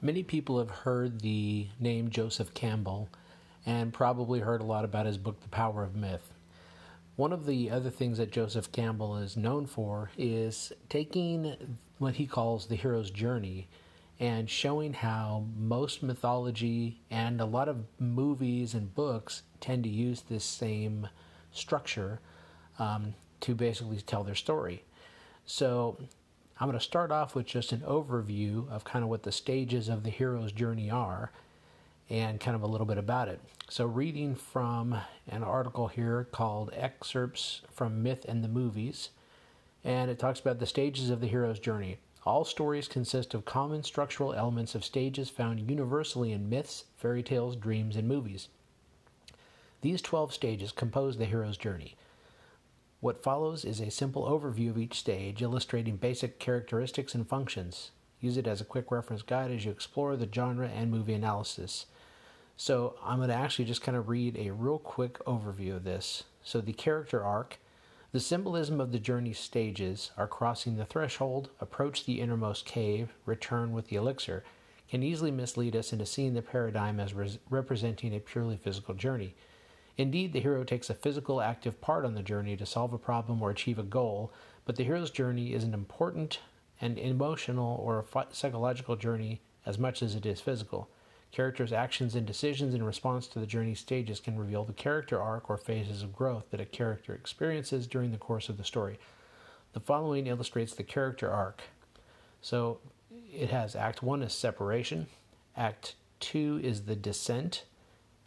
Many people have heard the name Joseph Campbell and probably heard a lot about his book, The Power of Myth. One of the other things that Joseph Campbell is known for is taking what he calls the hero's journey and showing how most mythology and a lot of movies and books tend to use this same structure um, to basically tell their story. So I'm going to start off with just an overview of kind of what the stages of the hero's journey are and kind of a little bit about it. So, reading from an article here called Excerpts from Myth and the Movies, and it talks about the stages of the hero's journey. All stories consist of common structural elements of stages found universally in myths, fairy tales, dreams, and movies. These 12 stages compose the hero's journey. What follows is a simple overview of each stage, illustrating basic characteristics and functions. Use it as a quick reference guide as you explore the genre and movie analysis. So, I'm going to actually just kind of read a real quick overview of this. So, the character arc, the symbolism of the journey stages are crossing the threshold, approach the innermost cave, return with the elixir, can easily mislead us into seeing the paradigm as re- representing a purely physical journey. Indeed, the hero takes a physical, active part on the journey to solve a problem or achieve a goal, but the hero's journey is an important and emotional or psychological journey as much as it is physical. Characters' actions and decisions in response to the journey stages can reveal the character arc or phases of growth that a character experiences during the course of the story. The following illustrates the character arc. So it has Act 1 is separation, Act 2 is the descent,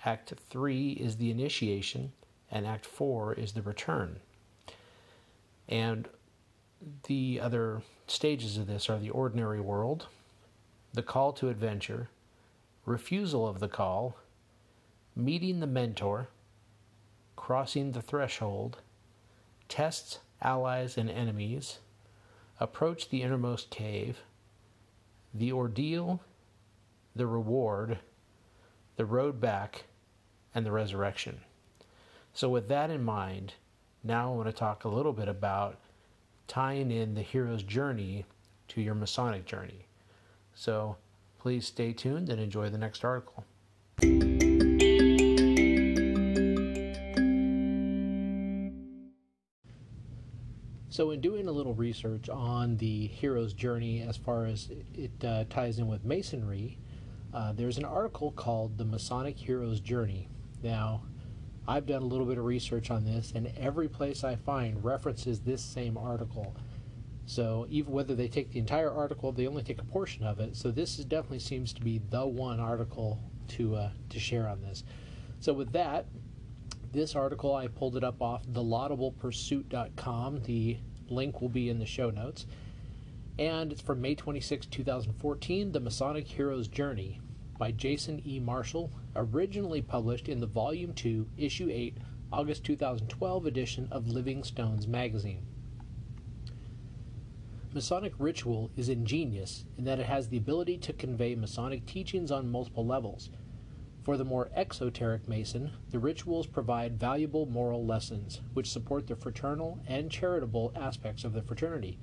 Act 3 is the initiation, and Act 4 is the return. And the other stages of this are the ordinary world, the call to adventure, refusal of the call, meeting the mentor, crossing the threshold, tests allies and enemies, approach the innermost cave, the ordeal, the reward, the road back, and the resurrection. So, with that in mind, now I want to talk a little bit about tying in the hero's journey to your Masonic journey. So, please stay tuned and enjoy the next article. So, in doing a little research on the hero's journey as far as it uh, ties in with Masonry, uh, there's an article called The Masonic Hero's Journey now, I've done a little bit of research on this, and every place I find references this same article. So even whether they take the entire article, they only take a portion of it. So this is definitely seems to be the one article to uh, to share on this. So with that, this article I pulled it up off thelaudablepursuit.com. The link will be in the show notes. And it's from May 26, 2014, The Masonic Hero's Journey by Jason E. Marshall, originally published in the Volume 2, Issue 8, August 2012 edition of Living Stones magazine. Masonic ritual is ingenious in that it has the ability to convey Masonic teachings on multiple levels. For the more exoteric Mason, the rituals provide valuable moral lessons which support the fraternal and charitable aspects of the fraternity.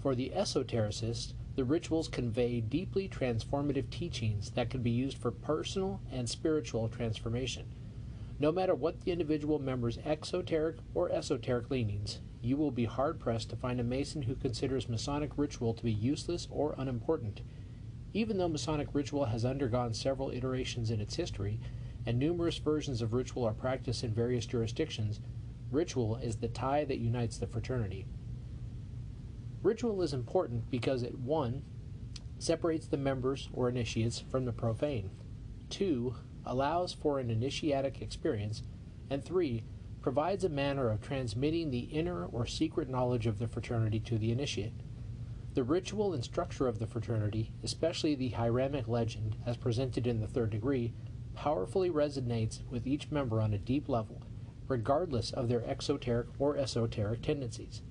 For the esotericist, the rituals convey deeply transformative teachings that can be used for personal and spiritual transformation. No matter what the individual member's exoteric or esoteric leanings, you will be hard pressed to find a Mason who considers Masonic ritual to be useless or unimportant. Even though Masonic ritual has undergone several iterations in its history, and numerous versions of ritual are practiced in various jurisdictions, ritual is the tie that unites the fraternity. Ritual is important because it 1. separates the members or initiates from the profane, 2. allows for an initiatic experience, and 3. provides a manner of transmitting the inner or secret knowledge of the fraternity to the initiate. The ritual and structure of the fraternity, especially the Hiramic legend as presented in the third degree, powerfully resonates with each member on a deep level, regardless of their exoteric or esoteric tendencies.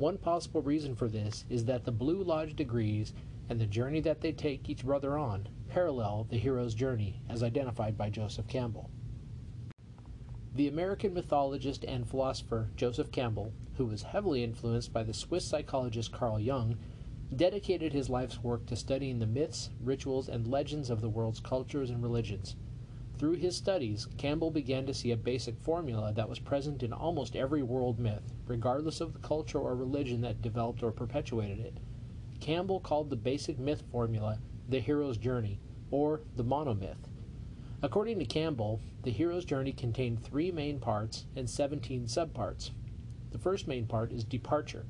One possible reason for this is that the Blue Lodge degrees and the journey that they take each brother on parallel the hero's journey as identified by Joseph Campbell. The American mythologist and philosopher Joseph Campbell, who was heavily influenced by the Swiss psychologist Carl Jung, dedicated his life's work to studying the myths, rituals, and legends of the world's cultures and religions. Through his studies, Campbell began to see a basic formula that was present in almost every world myth, regardless of the culture or religion that developed or perpetuated it. Campbell called the basic myth formula the hero's journey, or the monomyth. According to Campbell, the hero's journey contained three main parts and 17 subparts. The first main part is departure,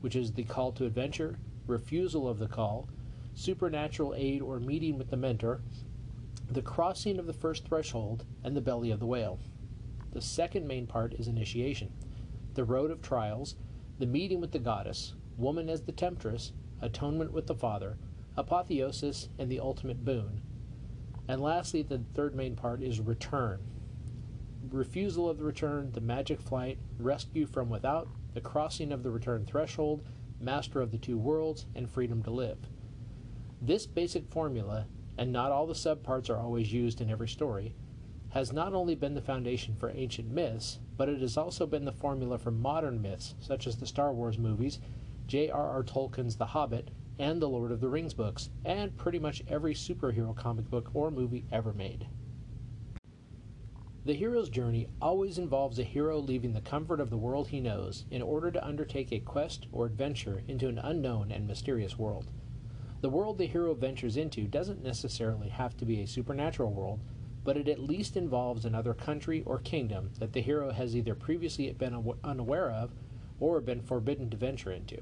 which is the call to adventure, refusal of the call, supernatural aid or meeting with the mentor, the crossing of the first threshold, and the belly of the whale. The second main part is initiation, the road of trials, the meeting with the goddess, woman as the temptress, atonement with the father, apotheosis, and the ultimate boon. And lastly, the third main part is return. Refusal of the return, the magic flight, rescue from without, the crossing of the return threshold, master of the two worlds, and freedom to live. This basic formula, and not all the subparts are always used in every story, has not only been the foundation for ancient myths, but it has also been the formula for modern myths, such as the Star Wars movies, J.R.R. Tolkien's The Hobbit, and the Lord of the Rings books, and pretty much every superhero comic book or movie ever made. The hero's journey always involves a hero leaving the comfort of the world he knows in order to undertake a quest or adventure into an unknown and mysterious world. The world the hero ventures into doesn't necessarily have to be a supernatural world, but it at least involves another country or kingdom that the hero has either previously been unaware of or been forbidden to venture into.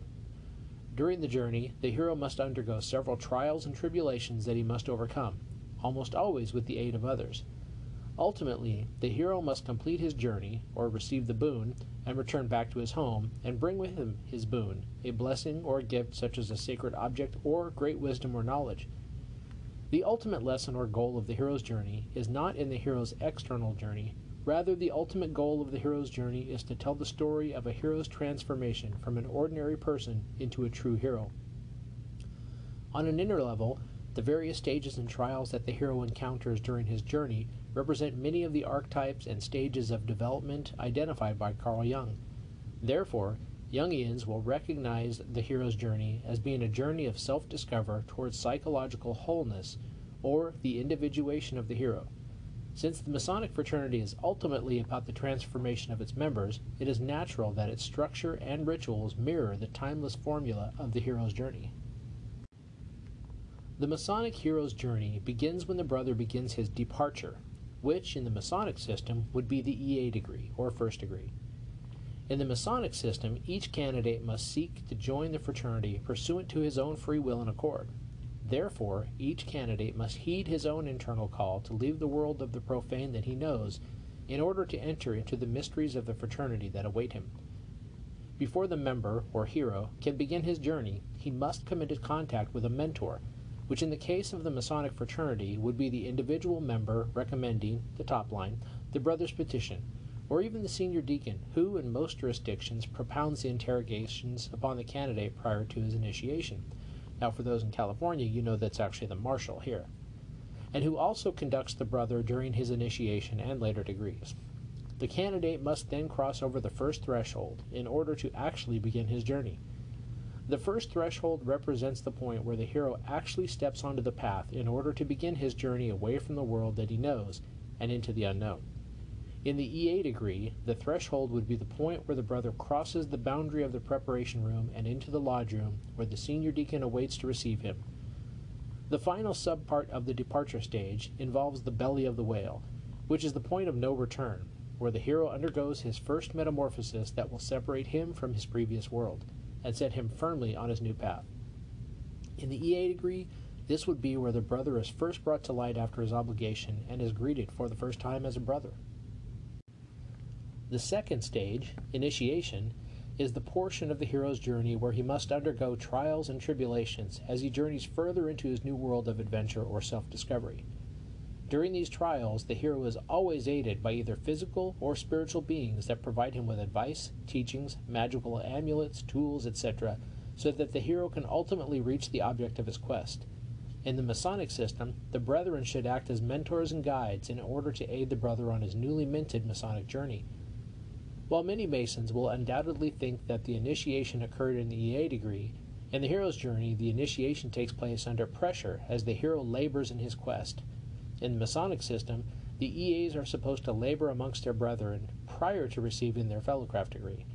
During the journey, the hero must undergo several trials and tribulations that he must overcome, almost always with the aid of others. Ultimately, the hero must complete his journey, or receive the boon, and return back to his home, and bring with him his boon, a blessing or a gift such as a sacred object or great wisdom or knowledge. The ultimate lesson or goal of the hero's journey is not in the hero's external journey, Rather, the ultimate goal of the hero's journey is to tell the story of a hero's transformation from an ordinary person into a true hero. On an inner level, the various stages and trials that the hero encounters during his journey represent many of the archetypes and stages of development identified by Carl Jung. Therefore, Jungians will recognize the hero's journey as being a journey of self discovery towards psychological wholeness or the individuation of the hero. Since the Masonic fraternity is ultimately about the transformation of its members, it is natural that its structure and rituals mirror the timeless formula of the hero's journey. The Masonic hero's journey begins when the brother begins his departure, which in the Masonic system would be the EA degree or first degree. In the Masonic system, each candidate must seek to join the fraternity pursuant to his own free will and accord. Therefore, each candidate must heed his own internal call to leave the world of the profane that he knows in order to enter into the mysteries of the fraternity that await him. Before the member, or hero, can begin his journey, he must come into contact with a mentor, which in the case of the Masonic fraternity would be the individual member recommending, the top line, the brother's petition, or even the senior deacon, who in most jurisdictions propounds the interrogations upon the candidate prior to his initiation now, for those in California, you know that's actually the marshal here. And who also conducts the brother during his initiation and later degrees. The candidate must then cross over the first threshold in order to actually begin his journey. The first threshold represents the point where the hero actually steps onto the path in order to begin his journey away from the world that he knows and into the unknown. In the EA degree, the threshold would be the point where the brother crosses the boundary of the preparation room and into the lodge room where the senior deacon awaits to receive him. The final subpart of the departure stage involves the belly of the whale, which is the point of no return, where the hero undergoes his first metamorphosis that will separate him from his previous world and set him firmly on his new path. In the EA degree, this would be where the brother is first brought to light after his obligation and is greeted for the first time as a brother. The second stage, initiation, is the portion of the hero's journey where he must undergo trials and tribulations as he journeys further into his new world of adventure or self discovery. During these trials, the hero is always aided by either physical or spiritual beings that provide him with advice, teachings, magical amulets, tools, etc., so that the hero can ultimately reach the object of his quest. In the Masonic system, the brethren should act as mentors and guides in order to aid the brother on his newly minted Masonic journey. While many Masons will undoubtedly think that the initiation occurred in the EA degree, in the hero's journey, the initiation takes place under pressure as the hero labors in his quest. In the Masonic system, the EAs are supposed to labor amongst their brethren prior to receiving their fellowcraft degree.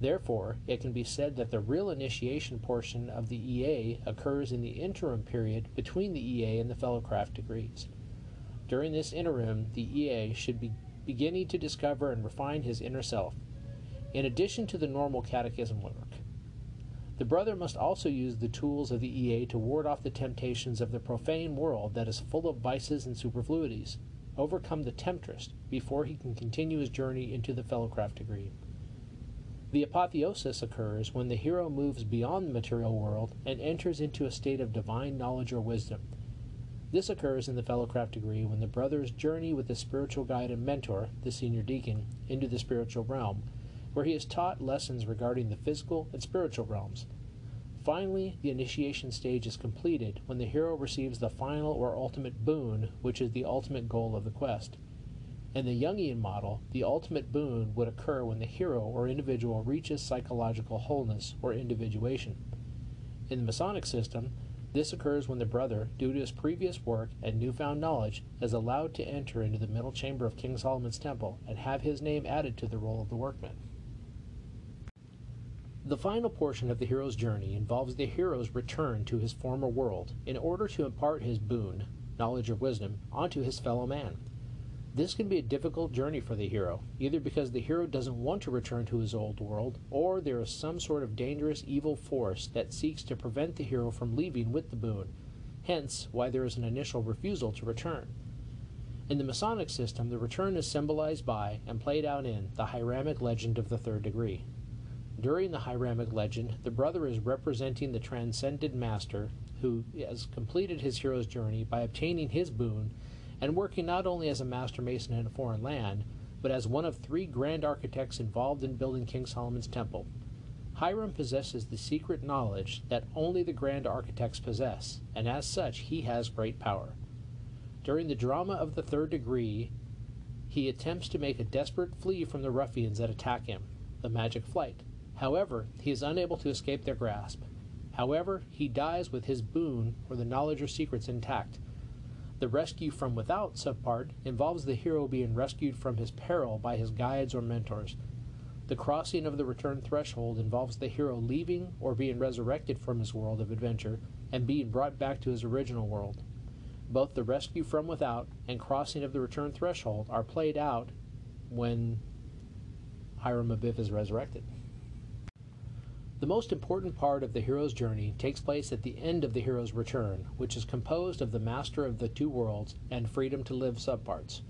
Therefore, it can be said that the real initiation portion of the EA occurs in the interim period between the EA and the fellowcraft degrees. During this interim, the EA should be beginning to discover and refine his inner self, in addition to the normal catechism work. The brother must also use the tools of the EA to ward off the temptations of the profane world that is full of vices and superfluities, overcome the temptress before he can continue his journey into the fellowcraft degree. The apotheosis occurs when the hero moves beyond the material world and enters into a state of divine knowledge or wisdom, this occurs in the fellowcraft degree when the brothers journey with the spiritual guide and mentor, the senior deacon, into the spiritual realm, where he is taught lessons regarding the physical and spiritual realms. Finally, the initiation stage is completed when the hero receives the final or ultimate boon, which is the ultimate goal of the quest. In the Jungian model, the ultimate boon would occur when the hero or individual reaches psychological wholeness or individuation. In the Masonic system, this occurs when the brother, due to his previous work and newfound knowledge, is allowed to enter into the middle chamber of King Solomon's temple and have his name added to the roll of the workman. The final portion of the hero's journey involves the hero's return to his former world in order to impart his boon, knowledge or wisdom, onto his fellow man. This can be a difficult journey for the hero, either because the hero doesn't want to return to his old world, or there is some sort of dangerous evil force that seeks to prevent the hero from leaving with the boon, hence why there is an initial refusal to return. In the Masonic system, the return is symbolized by and played out in the Hiramic legend of the third degree. During the Hiramic legend, the brother is representing the transcended master who has completed his hero's journey by obtaining his boon and working not only as a master mason in a foreign land, but as one of three grand architects involved in building King Solomon's temple. Hiram possesses the secret knowledge that only the grand architects possess, and as such he has great power. During the drama of the third degree, he attempts to make a desperate flee from the ruffians that attack him, the magic flight. However, he is unable to escape their grasp. However, he dies with his boon or the knowledge or secrets intact, the rescue from without subpart involves the hero being rescued from his peril by his guides or mentors. The crossing of the return threshold involves the hero leaving or being resurrected from his world of adventure and being brought back to his original world. Both the rescue from without and crossing of the return threshold are played out when Hiram Abiff is resurrected. The most important part of the hero's journey takes place at the end of the hero's return, which is composed of the master of the two worlds and freedom to live subparts.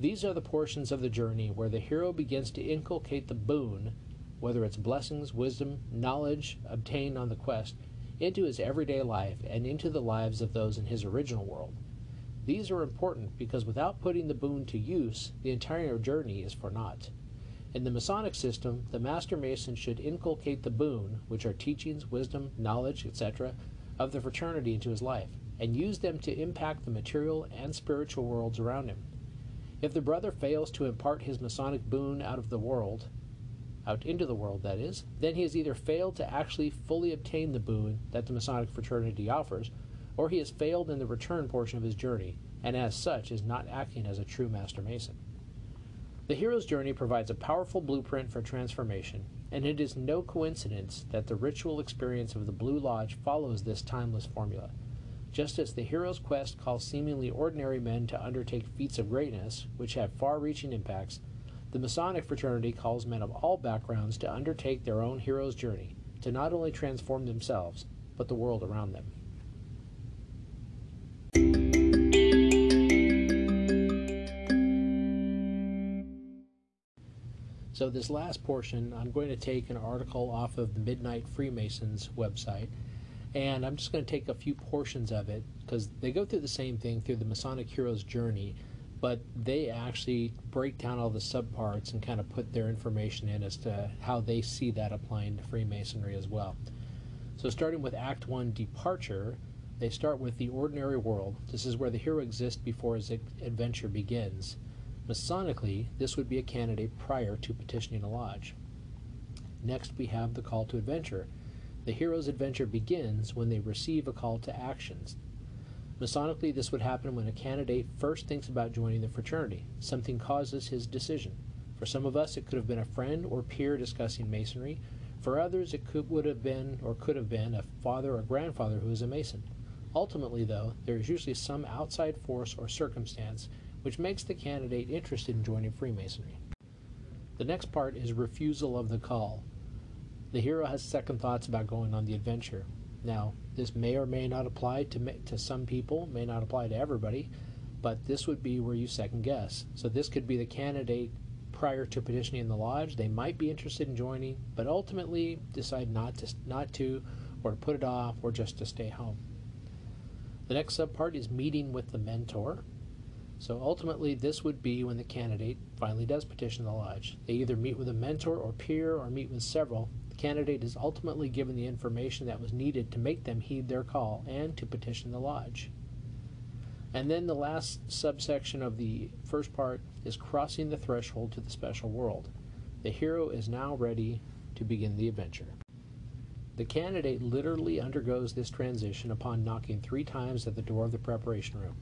These are the portions of the journey where the hero begins to inculcate the boon, whether it's blessings, wisdom, knowledge obtained on the quest, into his everyday life and into the lives of those in his original world. These are important because without putting the boon to use, the entire journey is for naught. In the Masonic system, the Master Mason should inculcate the boon, which are teachings, wisdom, knowledge, etc., of the fraternity into his life, and use them to impact the material and spiritual worlds around him. If the brother fails to impart his Masonic boon out of the world, out into the world, that is, then he has either failed to actually fully obtain the boon that the Masonic fraternity offers, or he has failed in the return portion of his journey, and as such is not acting as a true Master Mason. The hero's journey provides a powerful blueprint for transformation, and it is no coincidence that the ritual experience of the Blue Lodge follows this timeless formula. Just as the hero's quest calls seemingly ordinary men to undertake feats of greatness, which have far reaching impacts, the Masonic fraternity calls men of all backgrounds to undertake their own hero's journey, to not only transform themselves, but the world around them. So, this last portion, I'm going to take an article off of the Midnight Freemasons website, and I'm just going to take a few portions of it because they go through the same thing through the Masonic Hero's journey, but they actually break down all the subparts and kind of put their information in as to how they see that applying to Freemasonry as well. So, starting with Act 1 Departure, they start with the ordinary world. This is where the hero exists before his adventure begins. Masonically, this would be a candidate prior to petitioning a lodge. Next, we have the call to adventure. The hero's adventure begins when they receive a call to actions. Masonically, this would happen when a candidate first thinks about joining the fraternity. Something causes his decision. For some of us, it could have been a friend or peer discussing Masonry. For others, it could would have been or could have been a father or grandfather who is a Mason. Ultimately, though, there is usually some outside force or circumstance which makes the candidate interested in joining Freemasonry. The next part is refusal of the call. The hero has second thoughts about going on the adventure. Now, this may or may not apply to, to some people, may not apply to everybody, but this would be where you second guess. So, this could be the candidate prior to petitioning the lodge. They might be interested in joining, but ultimately decide not to, not to, or to put it off, or just to stay home. The next subpart is meeting with the mentor. So ultimately, this would be when the candidate finally does petition the lodge. They either meet with a mentor or peer or meet with several. The candidate is ultimately given the information that was needed to make them heed their call and to petition the lodge. And then the last subsection of the first part is crossing the threshold to the special world. The hero is now ready to begin the adventure. The candidate literally undergoes this transition upon knocking three times at the door of the preparation room.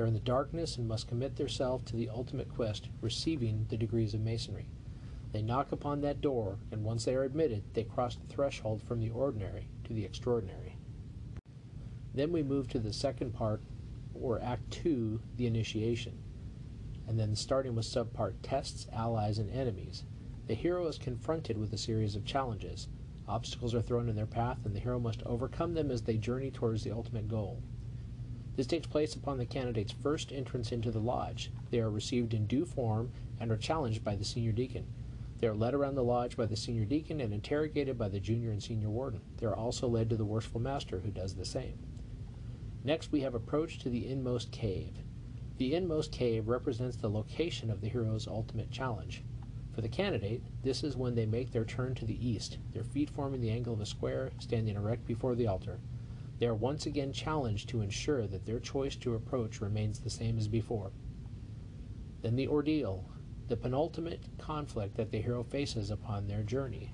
They're in the darkness and must commit themselves to the ultimate quest, receiving the degrees of masonry. They knock upon that door, and once they are admitted, they cross the threshold from the ordinary to the extraordinary. Then we move to the second part, or Act 2, the initiation. And then starting with subpart tests, allies, and enemies. The hero is confronted with a series of challenges. Obstacles are thrown in their path, and the hero must overcome them as they journey towards the ultimate goal. This takes place upon the candidate's first entrance into the lodge. They are received in due form and are challenged by the senior deacon. They are led around the lodge by the senior deacon and interrogated by the junior and senior warden. They are also led to the worshipful master, who does the same. Next, we have approach to the inmost cave. The inmost cave represents the location of the hero's ultimate challenge. For the candidate, this is when they make their turn to the east, their feet forming the angle of a square, standing erect before the altar. They are once again challenged to ensure that their choice to approach remains the same as before. Then the ordeal, the penultimate conflict that the hero faces upon their journey.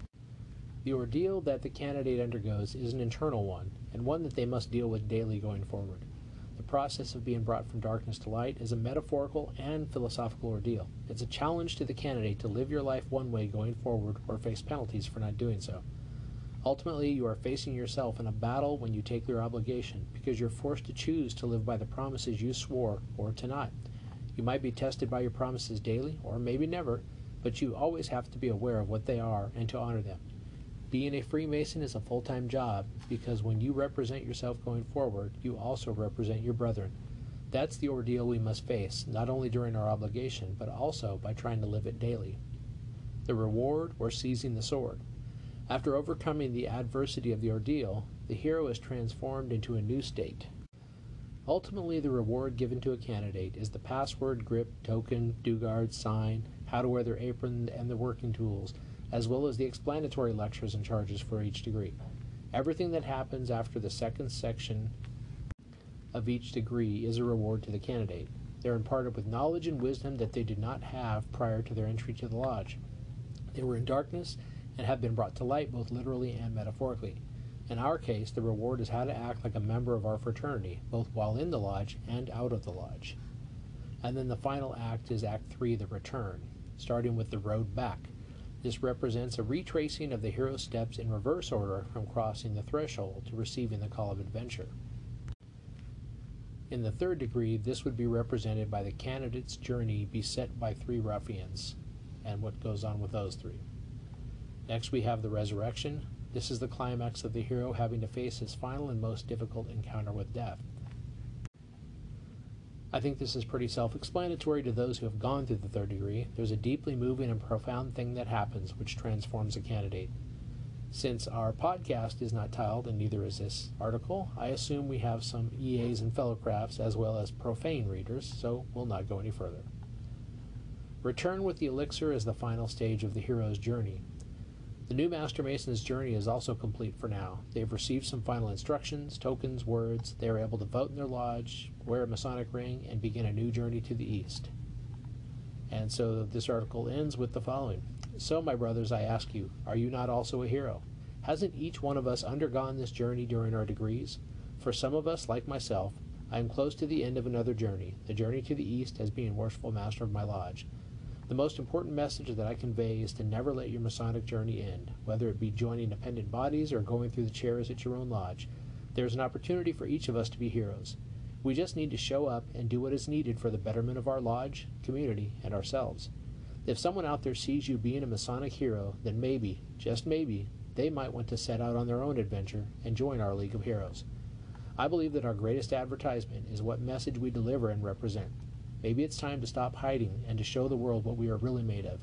The ordeal that the candidate undergoes is an internal one, and one that they must deal with daily going forward. The process of being brought from darkness to light is a metaphorical and philosophical ordeal. It's a challenge to the candidate to live your life one way going forward or face penalties for not doing so. Ultimately, you are facing yourself in a battle when you take your obligation because you're forced to choose to live by the promises you swore or to not. You might be tested by your promises daily or maybe never, but you always have to be aware of what they are and to honor them. Being a Freemason is a full time job because when you represent yourself going forward, you also represent your brethren. That's the ordeal we must face, not only during our obligation, but also by trying to live it daily. The reward or seizing the sword. After overcoming the adversity of the ordeal, the hero is transformed into a new state. Ultimately, the reward given to a candidate is the password, grip, token, due guard, sign, how to wear their apron, and the working tools, as well as the explanatory lectures and charges for each degree. Everything that happens after the second section of each degree is a reward to the candidate. They are imparted with knowledge and wisdom that they did not have prior to their entry to the lodge. They were in darkness and have been brought to light both literally and metaphorically. In our case, the reward is how to act like a member of our fraternity, both while in the lodge and out of the lodge. And then the final act is Act 3, the return, starting with the road back. This represents a retracing of the hero's steps in reverse order from crossing the threshold to receiving the call of adventure. In the third degree, this would be represented by the candidate's journey beset by three ruffians, and what goes on with those three. Next, we have the resurrection. This is the climax of the hero having to face his final and most difficult encounter with death. I think this is pretty self explanatory to those who have gone through the third degree. There's a deeply moving and profound thing that happens which transforms a candidate. Since our podcast is not tiled and neither is this article, I assume we have some EAs and fellowcrafts as well as profane readers, so we'll not go any further. Return with the elixir is the final stage of the hero's journey. The new Master Mason's journey is also complete for now. They've received some final instructions, tokens, words. They are able to vote in their lodge, wear a Masonic ring, and begin a new journey to the east. And so this article ends with the following So, my brothers, I ask you, are you not also a hero? Hasn't each one of us undergone this journey during our degrees? For some of us, like myself, I am close to the end of another journey, the journey to the east as being worshipful master of my lodge. The most important message that I convey is to never let your Masonic journey end, whether it be joining dependent bodies or going through the chairs at your own lodge. There is an opportunity for each of us to be heroes. We just need to show up and do what is needed for the betterment of our lodge, community, and ourselves. If someone out there sees you being a Masonic hero, then maybe, just maybe, they might want to set out on their own adventure and join our League of Heroes. I believe that our greatest advertisement is what message we deliver and represent. Maybe it's time to stop hiding and to show the world what we are really made of.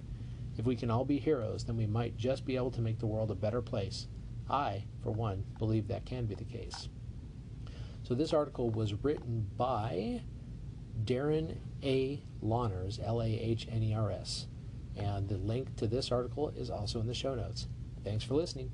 If we can all be heroes, then we might just be able to make the world a better place. I, for one, believe that can be the case. So this article was written by Darin A. Lahners, L A H N E R S. And the link to this article is also in the show notes. Thanks for listening.